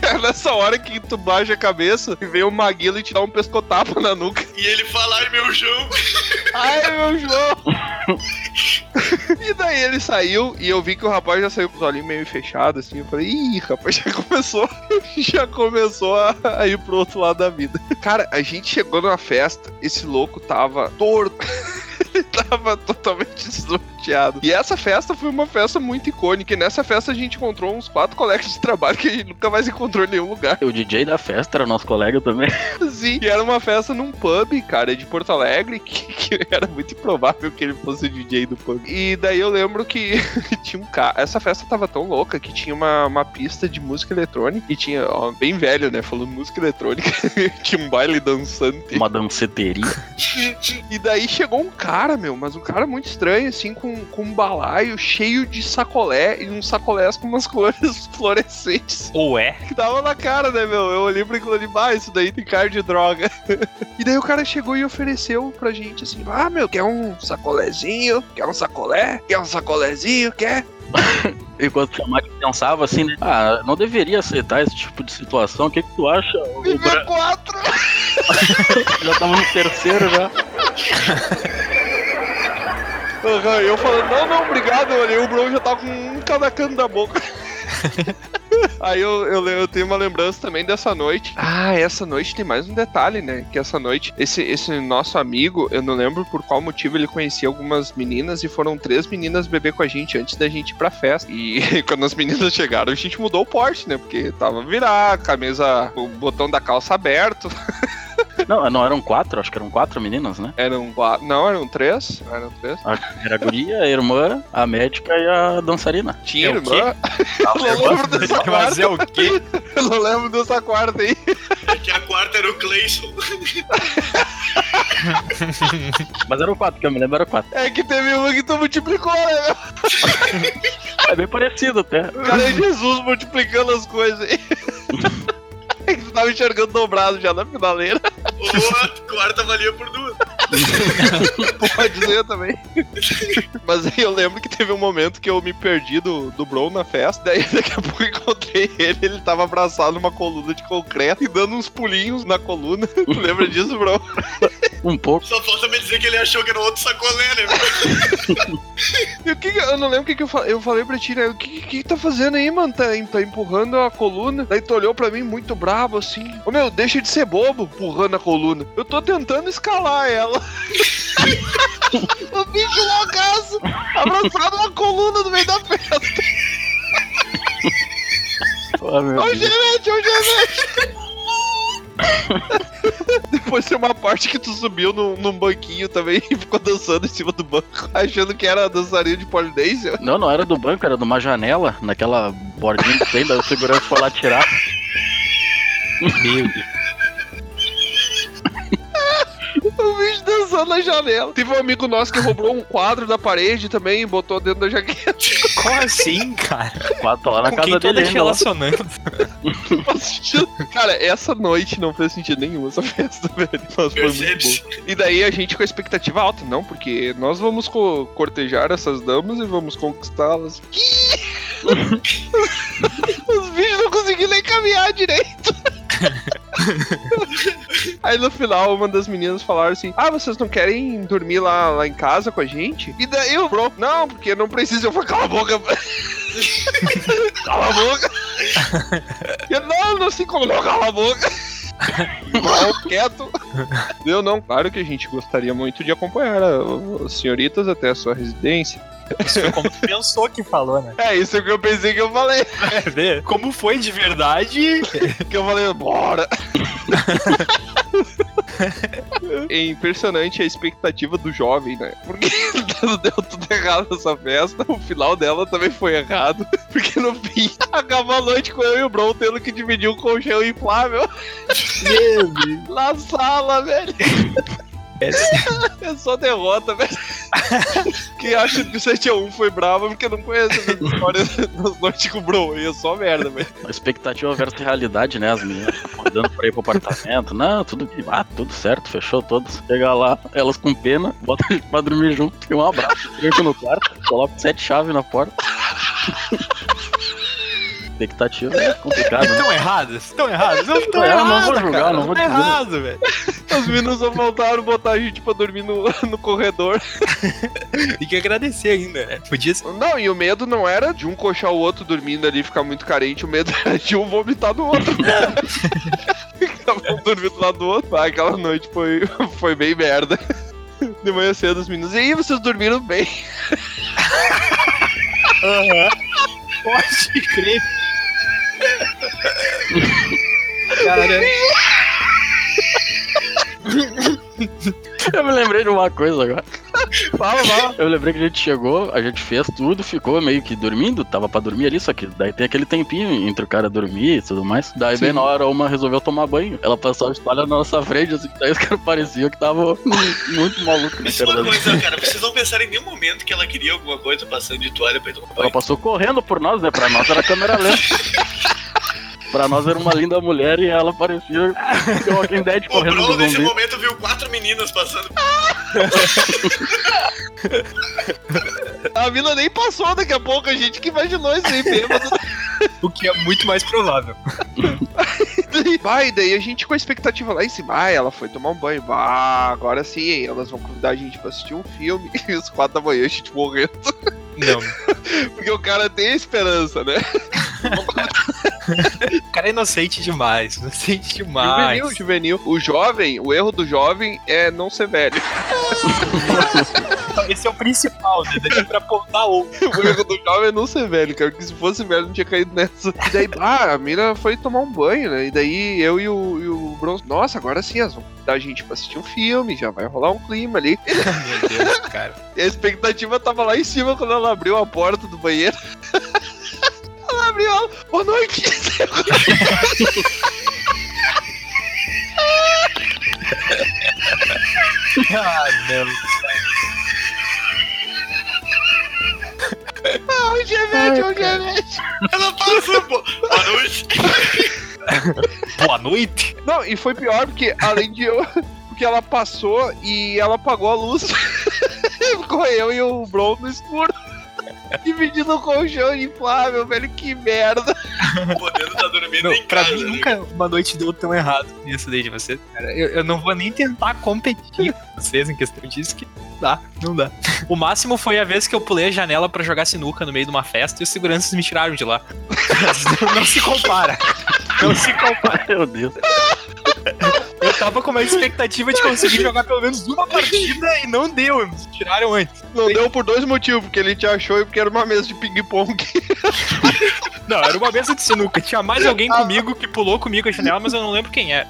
É [LAUGHS] nessa hora que tu baixa a cabeça e vem o Maguila e te dá um pescotapa na nuca. E ele fala, ai meu João. [LAUGHS] Ai, meu João! [LAUGHS] e daí ele saiu e eu vi que o rapaz já saiu com os olhinhos meio fechados, assim. Eu falei, ih, rapaz, já começou. já começou a, a ir pro outro lado da vida. Cara, a gente chegou numa festa, esse louco tava torto. Ele tava totalmente desnorteado. E essa festa foi uma festa muito icônica. E nessa festa a gente encontrou uns quatro colegas de trabalho que a gente nunca mais encontrou em nenhum lugar. O DJ da festa era nosso colega também. Sim, e era uma festa num pub, cara, de Porto Alegre, [LAUGHS] que, que era muito improvável que ele fosse o DJ do pub. E daí eu lembro que [LAUGHS] tinha um cara. Essa festa tava tão louca que tinha uma, uma pista de música eletrônica. E tinha, ó, bem velho, né? Falando música eletrônica. [LAUGHS] tinha um baile dançante. Uma danceteria. E daí chegou um cara, meu, mas um cara muito estranho, assim, com, com um balaio cheio de sacolé e uns sacolés com umas [LAUGHS] cores fluorescentes Ou é? que tava na cara, né, meu? Eu olhei pra aquilo ali, ah, isso daí tem cara de droga. [LAUGHS] e daí o cara chegou e ofereceu pra gente assim, ah, meu, quer um sacolézinho? Quer um sacolé? Quer um sacolézinho? Quer? [LAUGHS] Enquanto o Mike pensava assim, né? Ah, não deveria aceitar esse tipo de situação. O que, que tu acha? Viver Bra- já tava no terceiro já. Aham, eu falando, não, não, obrigado, olhei, o Bruno já tava com um cada canto da boca. [LAUGHS] Aí eu, eu, eu tenho uma lembrança também dessa noite. Ah, essa noite tem mais um detalhe, né? Que essa noite, esse, esse nosso amigo, eu não lembro por qual motivo ele conhecia algumas meninas e foram três meninas beber com a gente antes da gente ir pra festa. E [LAUGHS] quando as meninas chegaram, a gente mudou o porte, né? Porque tava virar, camisa, o botão da calça aberto. [LAUGHS] Não, não eram quatro, acho que eram quatro meninas, né? Eram quatro. Não, eram três. Eram três. A- Era a guria, a irmã, a médica e a dançarina. Tinha É o irmã. [LAUGHS] Eu não lembro dessa Mas é quarta. o quê? Eu não lembro dessa quarta aí. É que a quarta era o Cleison. [LAUGHS] Mas eram quatro, que eu me lembro, eram quatro. É que teve uma que tu multiplicou, né? É bem parecido até. O cara é Jesus multiplicando as coisas aí. [LAUGHS] [LAUGHS] Que tu tava enxergando dobrado já na finaleira. Ou a quarta valia por duas. [LAUGHS] Pode ser também. Mas aí eu lembro que teve um momento que eu me perdi do, do Bro na festa. Daí [LAUGHS] daqui a pouco eu encontrei ele. Ele tava abraçado numa coluna de concreto e dando uns pulinhos na coluna. Lembra disso, Bro? Um pouco. Só falta me dizer que ele achou que era outro sacolé, né? [LAUGHS] E o que que- eu não lembro o que, que eu falei. Eu falei pra ti, né? O que, que, que tá fazendo aí, mano? Tá, tá empurrando a coluna. Daí tu olhou pra mim muito bravo assim. Ô meu, deixa de ser bobo empurrando a coluna. Eu tô tentando escalar ela. [LAUGHS] o bicho loucaço, abraçado numa coluna no meio da festa. [LAUGHS] Ah, meu Ô Deus. Genete, ô Genete. Depois tem uma parte que tu subiu num, num banquinho também e ficou dançando em cima do banco, [LAUGHS] achando que era dançarina de polidense. Não, não era do banco, era de uma janela, naquela bordinha que tem, daí o segurança foi lá tirar. Meu Deus. [LAUGHS] O bicho dançando na janela. Teve um amigo nosso que roubou um quadro da parede também e botou dentro da jaqueta. [LAUGHS] Como assim, cara? Quatro tá lá na Com casa tu dele lá. relacionando? Não faz sentido. Cara, essa noite não fez sentido nenhum essa festa, velho. Mas foi muito bom. E daí a gente com a expectativa alta, não, porque nós vamos co- cortejar essas damas e vamos conquistá-las. [LAUGHS] Os bichos não conseguiram nem caminhar direito. Aí no final, uma das meninas falaram assim: Ah, vocês não querem dormir lá, lá em casa com a gente? E daí eu, bro, não, porque não precisa. Eu falei, [LAUGHS] cala a boca. cala a boca. Eu, não, não se como não, cala a boca. [LAUGHS] Mal, quieto. Eu não, claro que a gente gostaria muito de acompanhar as senhoritas até a sua residência. Isso foi como tu pensou que falou, né? É isso que eu pensei que eu falei. É, vê? Como foi de verdade? Que eu falei, bora! É impressionante a expectativa do jovem, né? Porque [LAUGHS] deu tudo errado nessa festa. O final dela também foi errado. Porque no fim, acabou a noite com eu e o Bron tendo que dividir um colchão inflável Meu Deus. [LAUGHS] na sala, velho. É, É só derrota, velho. Quem acha que o 7x1 foi bravo porque não conhece essa história das noites com o Bron. E é só merda, velho. A expectativa versus realidade, né? As meninas acordando pra ir pro apartamento. Não, tudo, ah, tudo certo, fechou todos. Chega lá, elas com pena, bota a gente pra dormir junto. E um abraço, [LAUGHS] tranco no quarto, coloca sete chaves na porta. Expectativa é complicado, né? Estão erradas? Estão erradas? Não estão É, eu não vou julgar, cara. não vou tá dizer. errado, velho. Os meninos só voltaram botar a gente pra dormir no, [LAUGHS] no corredor. Tem [LAUGHS] que agradecer ainda, né? Podia ser. Não, e o medo não era de um coxar o outro dormindo ali e ficar muito carente, o medo [LAUGHS] era de um vomitar no outro. Tava dormindo do lado do outro. Ah, aquela noite foi, foi bem merda. De manhã cedo os meninos, e aí, vocês dormiram bem? Pode crer. Cara, Eu me lembrei de uma coisa agora. Fala, fala. Eu lembrei que a gente chegou, a gente fez tudo, ficou meio que dormindo, tava pra dormir ali, só que daí tem aquele tempinho entre o cara dormir e tudo mais. Daí bem Sim. na hora uma resolveu tomar banho. Ela passou a espalha na nossa frente, assim, daí os caras pareciam que tava muito maluco Isso é uma coisa, cara. Vocês não pensaram em nenhum momento que ela queria alguma coisa passando de toalha pra ir tomar Ela banho. passou correndo por nós, né? Pra nós era câmera lenta. [LAUGHS] Pra nós era uma linda mulher e ela parecia The Walking Dead O correndo Bruno, do nesse momento, viu quatro meninas passando. [LAUGHS] A mina nem passou daqui a pouco, a gente que imaginou isso aí bêbado. [LAUGHS] o que é muito mais provável. [LAUGHS] Vai, daí a gente com a expectativa lá em cima. Ah, ela foi tomar um banho. Ah, agora sim, elas vão convidar a gente pra assistir um filme. E os quatro da manhã a gente morrendo. Não. [LAUGHS] Porque o cara tem esperança, né? [LAUGHS] O cara é inocente demais, inocente demais. Juvenil, juvenil. O jovem, o erro do jovem é não ser velho. Esse é o principal, né? Daqui pra apontar outro. O erro do jovem é não ser velho, cara. Porque se fosse velho, não tinha caído nessa. E daí, ah, a mina foi tomar um banho, né? E daí eu e o, e o Bronze. Nossa, agora sim, elas vão dar a gente pra assistir um filme, já vai rolar um clima ali. [LAUGHS] Meu Deus, cara. E a expectativa tava lá em cima quando ela abriu a porta do banheiro. [LAUGHS] ela abriu ela. Boa noite! [LAUGHS] Ah, não. Ah, o Gevete, o Gevete! Ela passou, pô. Boa noite. Boa noite. Não, e foi pior porque além de eu. Porque ela passou e ela apagou a luz. [LAUGHS] Ficou eu e o Bron no escuro. Dividindo o colchão inflável, velho, que merda. Podendo tá dormindo Não, em pra casa. mim né? nunca uma noite deu tão errado nisso daí de você. Cara, eu, eu não vou nem tentar competir com vocês em questão disso que não dá, não dá. O máximo foi a vez que eu pulei a janela pra jogar sinuca no meio de uma festa e os seguranças me tiraram de lá. [LAUGHS] não se compara. Não se compara. Meu Deus. Eu tava com uma expectativa de conseguir jogar pelo menos uma partida e não deu. Me tiraram antes. Não deu por dois motivos, porque ele te achou e porque era uma mesa de ping-pong. Não, era uma mesa de sinuca. Tinha mais alguém comigo que pulou comigo a janela, mas eu não lembro quem é.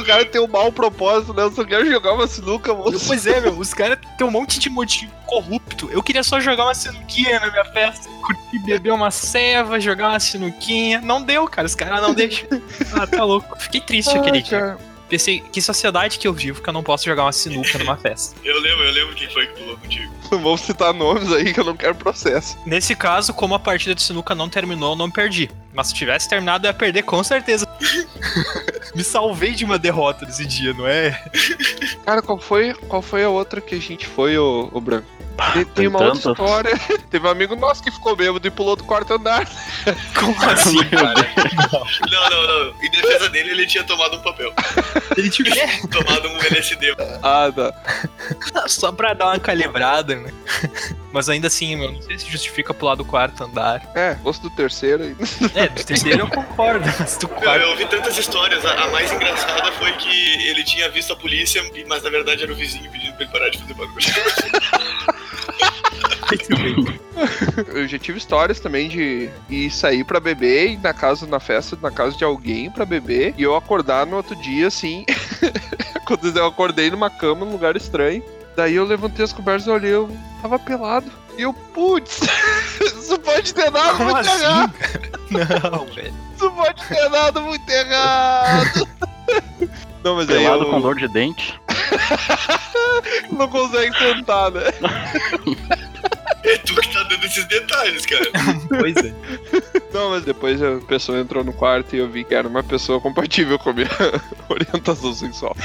O cara tem um mau propósito, né? Eu só quero jogar uma sinuca, moço. Pois é, meu, os caras têm um monte de motivo corrupto. Eu queria só jogar uma sinuquinha na minha festa, curtir, beber uma ceva, jogar uma sinuquinha. Não deu, cara, os caras não deixam. Ah, tá louco. Fiquei triste aquele dia. Pensei, que sociedade que eu vivo que eu não posso jogar uma sinuca numa festa. Eu lembro, eu lembro quem foi que pulou contigo. Não vamos citar nomes aí que eu não quero processo. Nesse caso, como a partida de sinuca não terminou, eu não perdi. Mas se tivesse terminado, eu ia perder com certeza. [LAUGHS] Me salvei de uma derrota nesse dia, não é? Cara, qual foi, qual foi a outra que a gente foi, ô, ô Branco? Tem, tem uma outra história. [LAUGHS] Teve um amigo nosso que ficou bêbado e pulou do quarto andar. Como assim, cara? Não, não, não. Em defesa dele, ele tinha tomado um papel. Ele tinha o? [LAUGHS] Tomado um LSD. Ah, tá. Só pra dar uma calibrada, né? Mas ainda assim, meu, não sei se justifica pular do quarto andar. É, gosto do terceiro aí. É, do terceiro eu concordo, mas do quarto. eu ouvi tantas histórias. A, a mais engraçada foi que ele tinha visto a polícia, mas na verdade era o vizinho pedindo pra ele parar de fazer bagulho. [LAUGHS] Eu já tive histórias também de ir sair pra beber e na casa, na festa, na casa de alguém pra beber e eu acordar no outro dia assim. [LAUGHS] Quando eu acordei numa cama num lugar estranho. Daí eu levantei as cobertas e olhei, eu tava pelado. E eu, putz, [LAUGHS] isso pode ter dado Como muito assim? errado. [LAUGHS] Não, velho. Isso pode ter dado muito errado. [LAUGHS] Não, mas Pelado eu com dor de dente. não consegue sentar, né? Tá dando esses detalhes, cara. [LAUGHS] Pois é. Não, mas depois a pessoa entrou no quarto e eu vi que era uma pessoa compatível com a minha [LAUGHS] orientação sexual.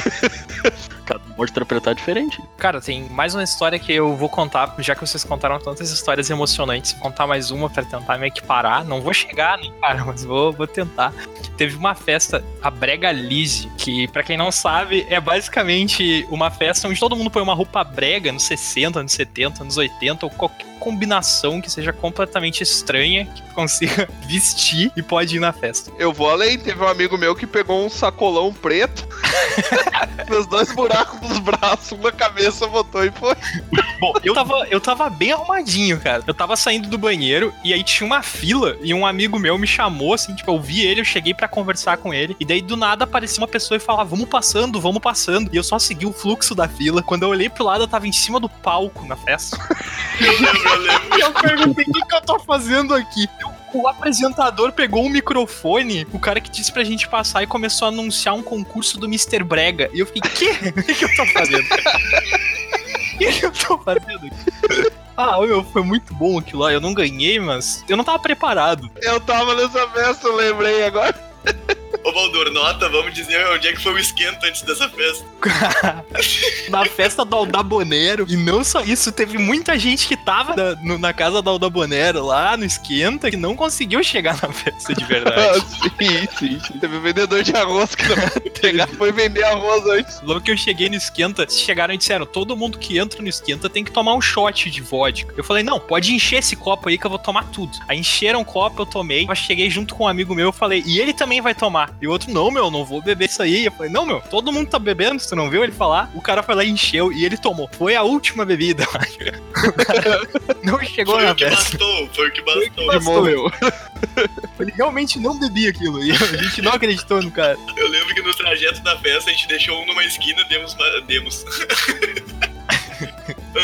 [LAUGHS] Cada um pode interpretar diferente. Cara, tem mais uma história que eu vou contar, já que vocês contaram tantas histórias emocionantes, vou contar mais uma pra tentar me equiparar. Não vou chegar, né, cara, mas vou, vou tentar. Teve uma festa, a Brega Lise, que pra quem não sabe, é basicamente uma festa onde todo mundo põe uma roupa brega nos 60, anos 70, anos 80, ou qualquer combinação que seja completamente estranha que tu [LAUGHS] consiga vestir e pode ir na festa. Eu vou além, teve um amigo meu que pegou um sacolão preto, [LAUGHS] fez dois buracos nos braços, um na cabeça, botou e foi. Bom, eu tava, eu tava bem arrumadinho, cara. Eu tava saindo do banheiro e aí tinha uma fila e um amigo meu me chamou, assim, tipo, eu vi ele, eu cheguei pra conversar com ele. E daí do nada aparecia uma pessoa e falava, vamos passando, vamos passando. E eu só segui o fluxo da fila. Quando eu olhei pro lado, eu tava em cima do palco na festa. [LAUGHS] Eu [LAUGHS] lembro, eu perguntei, o que, que eu tô fazendo aqui? O apresentador pegou um microfone, o cara que disse pra gente passar e começou a anunciar um concurso do Mr. Brega. E eu fiquei, quê? O que, que eu tô fazendo? [LAUGHS] O que, que eu tô fazendo aqui? Ah, meu, foi muito bom aquilo lá. Eu não ganhei, mas eu não tava preparado. Eu tava nessa festa, eu lembrei agora. [LAUGHS] Ô, Baldur, nota, vamos dizer onde é que foi o esquenta antes dessa festa. [LAUGHS] na festa do Aldabonero. E não só isso, teve muita gente que tava na, no- na casa do Aldabonero lá no Esquenta que não conseguiu chegar na festa de [LAUGHS] Ah, verdade. sim, sim, sim. Teve um vendedor de arroz que não [LAUGHS] foi vender arroz antes. Logo que eu cheguei no Esquenta, chegaram e disseram: todo mundo que entra no Esquenta tem que tomar um shot de vodka. Eu falei: não, pode encher esse copo aí que eu vou tomar tudo. Aí encheram o copo, eu tomei. Eu cheguei junto com um amigo meu, eu falei: e ele também vai tomar. E o outro: não, meu, não vou beber isso aí. Eu falei: não, meu, todo mundo tá bebendo, você não viu ele falar? O cara foi lá e encheu e ele tomou. Foi a última bebida. [LAUGHS] não chegou Foi na o que festa. bastou, foi o que bastou. Bastou, meu. [LAUGHS] Ele realmente não bebia aquilo. E a gente não acreditou no cara. Eu lembro que no trajeto da festa a gente deixou um numa esquina, demos. demos. [LAUGHS]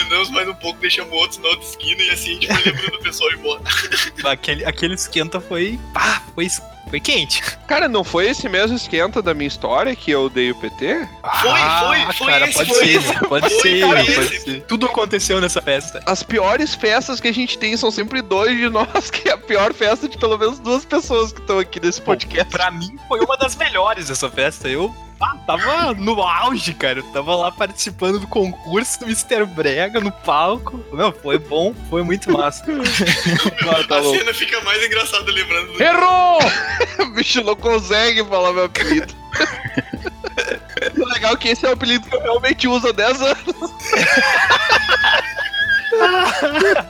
Andamos mais um pouco, deixamos outros na outra esquina e assim a gente foi lembrando o pessoal ir embora. [LAUGHS] Aquele, aquele esquenta foi. Pá, foi, foi quente. Cara, não foi esse mesmo esquenta da minha história que eu dei o PT? foi, foi esse, Ah, pode foi ser, esse. pode Foi, ser, cara, pode esse. ser. Tudo aconteceu nessa festa. As piores festas que a gente tem são sempre dois de nós, [LAUGHS] que é a pior festa de pelo menos duas pessoas que estão aqui nesse podcast. Pra mim, foi uma das melhores essa festa. Eu ah, tava no auge, cara. Eu tava lá participando do concurso do Mr. Brega no palco. Meu, foi bom, foi muito massa. [LAUGHS] Ah, tá a louco. cena fica mais engraçada lembrando do. Errou! o [LAUGHS] bicho não consegue falar meu apelido. o legal é que esse é o apelido que eu realmente uso há 10 anos. [LAUGHS]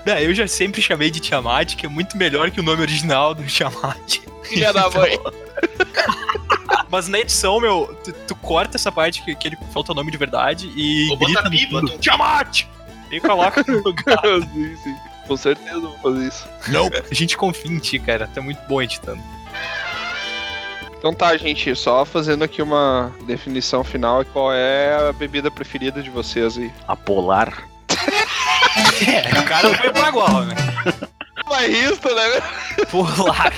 É, eu já sempre chamei de Tiamat, que é muito melhor que o nome original do Tiamat. Filha da mãe. [LAUGHS] Mas na edição, meu, tu, tu corta essa parte que, que ele falta o nome de verdade e Ou grita bota um pi. Tiamat! E coloca no [LAUGHS] lugar. sim, sim. Com certeza eu vou fazer isso. A gente confia em ti, cara. Tá muito bom editando. Então tá, gente, só fazendo aqui uma definição final. Qual é a bebida preferida de vocês aí? A polar. [LAUGHS] É, o cara foi bagual, né? Bairrista, né? Polar.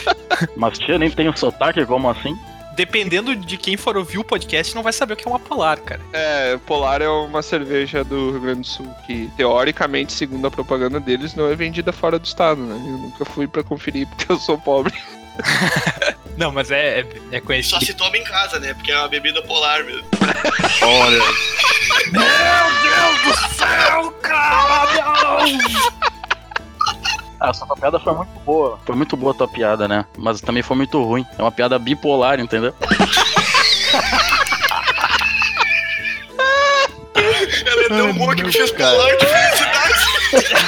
Mas tia, nem tem o sotaque, como assim? Dependendo de quem for ouvir o podcast, não vai saber o que é uma polar, cara. É, Polar é uma cerveja do Rio Grande do Sul que, teoricamente, segundo a propaganda deles, não é vendida fora do estado, né? Eu nunca fui pra conferir porque eu sou pobre. [LAUGHS] Não, mas é, é, é Só conhecido. se toma em casa, né? Porque é uma bebida polar mesmo. Olha. Ah, essa tua piada foi muito boa. Foi muito boa a tua piada, né? Mas também foi muito ruim. É uma piada bipolar, entendeu? [LAUGHS] Ela é tão boa que me fez pular de felicidade.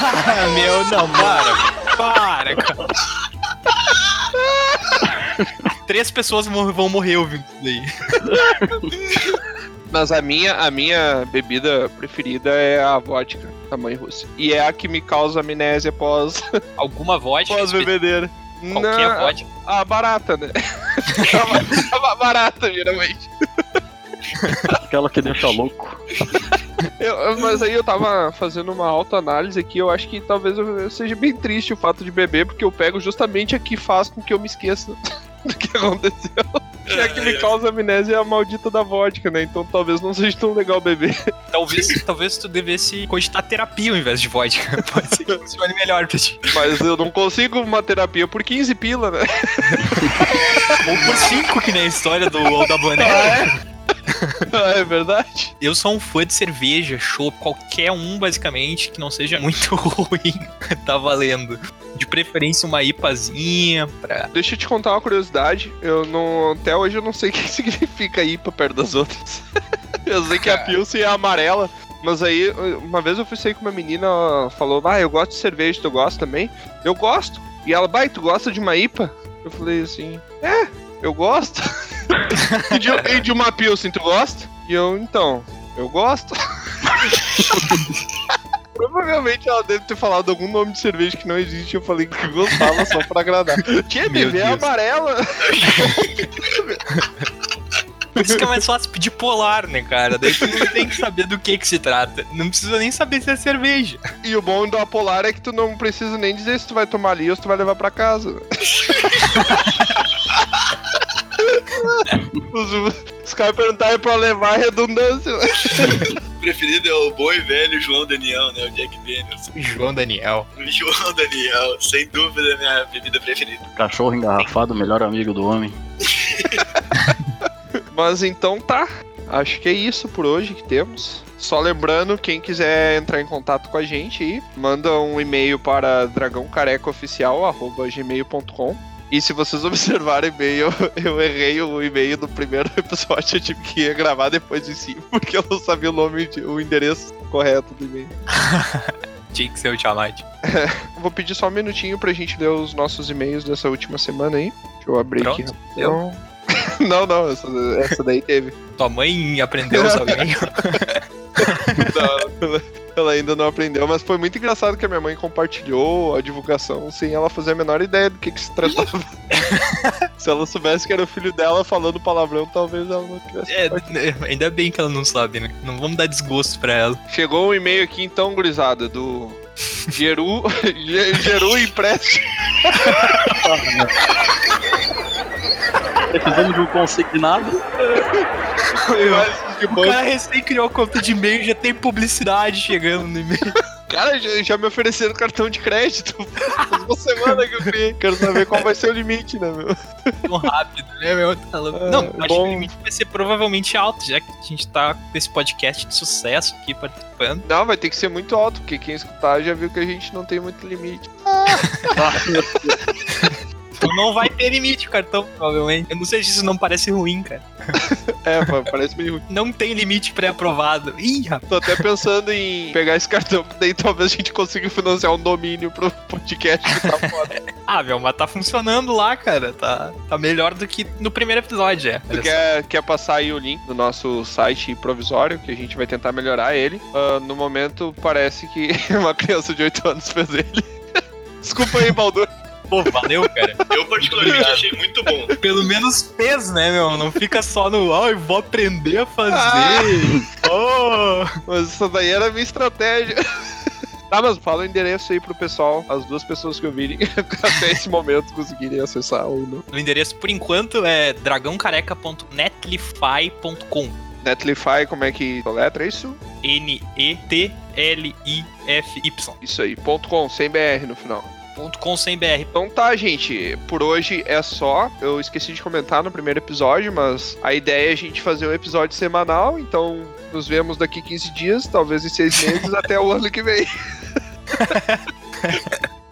Ah, meu, não, para. Para, cara. Três pessoas vão vão morrer ouvindo isso daí. [LAUGHS] Mas a minha, a minha bebida preferida é a vodka, tamanho russa. E é a que me causa amnésia pós, [LAUGHS] Alguma vodka? pós bebedeira. Qualquer Não, vodka. A barata, né? [LAUGHS] a barata, geralmente. Aquela que deixa louco. Eu- mas aí eu tava fazendo uma autoanálise aqui, eu acho que talvez eu seja bem triste o fato de beber, porque eu pego justamente a que faz com que eu me esqueça [LAUGHS] do que aconteceu. E a que me causa amnésia é a maldita da vodka, né? Então talvez não seja tão legal beber. Talvez, talvez tu devesse cogitar terapia ao invés de vodka. [LAUGHS] Pode ser que funcione melhor pra ti. Mas eu não consigo uma terapia por 15 pila, né? Ou por cinco, que nem a história do da Boné. Ah, é [LAUGHS] verdade? Eu sou um fã de cerveja, chopp, qualquer um, basicamente, que não seja muito [LAUGHS] ruim, tá valendo. De preferência uma IPAzinha pra. Deixa eu te contar uma curiosidade. Eu não. Até hoje eu não sei [LAUGHS] o que significa IPA perto das outras. eu sei que a Pilsen é amarela. Mas aí, uma vez eu fui sair com uma menina, ela falou, ah, eu gosto de cerveja, tu gosta também? Eu gosto. E ela, vai, tu gosta de uma IPA? Eu falei assim, é, eu gosto. [LAUGHS] e, de, uma Pilsen, tu gosta? E eu, então, eu gosto. [LAUGHS] Provavelmente ela deve ter falado algum nome de cerveja que não existe. Eu falei que gostava só pra agradar. Que bebê é Deus. amarela? Por isso que é mais fácil pedir polar, né, cara? Daí tu não tem que saber do que que se trata. Não precisa nem saber se é cerveja. E o bom do Apolar é que tu não precisa nem dizer se tu vai tomar ali ou se tu vai levar pra casa. [LAUGHS] os, os caras perguntaram pra levar é redundância. O preferido é o bom e velho João Daniel, né? O Jack Daniels. João Daniel. João Daniel, sem dúvida, é a minha bebida preferida. Cachorro engarrafado, melhor amigo do homem. [LAUGHS] Mas então tá. Acho que é isso por hoje que temos. Só lembrando, quem quiser entrar em contato com a gente aí, manda um e-mail para dragãocarecaoficial.gmail.com E se vocês observarem bem, eu, [LAUGHS] eu errei o e-mail do primeiro [LAUGHS] episódio, eu tive que ir gravar depois de cima, porque eu não sabia o nome, de- o endereço correto do e-mail. [LAUGHS] Tinha que ser o Tiamat. Vou pedir só um minutinho pra gente ler os nossos e-mails dessa última semana aí. Deixa eu abrir Pronto, aqui. Então... não, não, essa, essa daí teve. Tua mãe aprendeu os e-mails. Não, ela ainda não aprendeu, mas foi muito engraçado que a minha mãe compartilhou a divulgação sem ela fazer a menor ideia do que, que se tratava. [LAUGHS] se ela soubesse que era o filho dela falando palavrão, talvez ela não tivesse. É, ainda bem que ela não sabe, né? Não vamos dar desgosto pra ela. Chegou um e-mail aqui então, gurizada, do Geru, Ge- Geru Empréstimo. Precisamos de um consignado. De O banco. cara recém criou a conta de e-mail e já tem publicidade chegando no e-mail. [LAUGHS] Cara, já, já me ofereceram cartão de crédito. Faz uma semana que eu criei. Quero saber qual vai ser o limite, né, meu? Tão rápido, né, meu? Tá louco. É, Não, acho que bom. o limite vai ser provavelmente alto, já que a gente tá com esse podcast de sucesso aqui participando. Não, vai ter que ser muito alto, porque quem escutar já viu que a gente não tem muito limite. [LAUGHS] Então não vai ter limite o cartão, provavelmente. Eu não sei se isso não parece ruim, cara. [LAUGHS] É, pá, parece meio ruim. Não tem limite pré-aprovado. Ih, rapaz. Tô até pensando em pegar esse cartão, daí talvez a gente consiga financiar um domínio pro podcast que tá foda. [LAUGHS] Ah, meu, mas tá funcionando lá, cara. Tá, tá melhor do que no primeiro episódio, é. Tu quer, quer passar aí o link do nosso site provisório, que a gente vai tentar melhorar ele. Ah, no momento, parece que [LAUGHS] uma criança de 8 anos fez ele. Desculpa aí, Baldur. Pô, valeu, cara. Eu particularmente achei muito bom. Pelo menos fez, né, meu? Não fica só no, ai, vou aprender a fazer. Oh. Mas essa daí era a minha estratégia. Tá, mas fala o endereço aí pro pessoal, as duas pessoas que ouvirem [LAUGHS] até esse momento conseguirem acessar ou não. O endereço, por enquanto, é dragãocareca.netlify.com. Netlify, como é que soletra isso? N-E-T-L-I-F-Y. Isso aí, ponto .com, sem BR no final. Ponto .com sem BR. Então tá, gente. Por hoje é só. Eu esqueci de comentar no primeiro episódio, mas a ideia é a gente fazer um episódio semanal. Então nos vemos daqui 15 dias, talvez em 6 meses, [LAUGHS] até o ano que vem. [LAUGHS]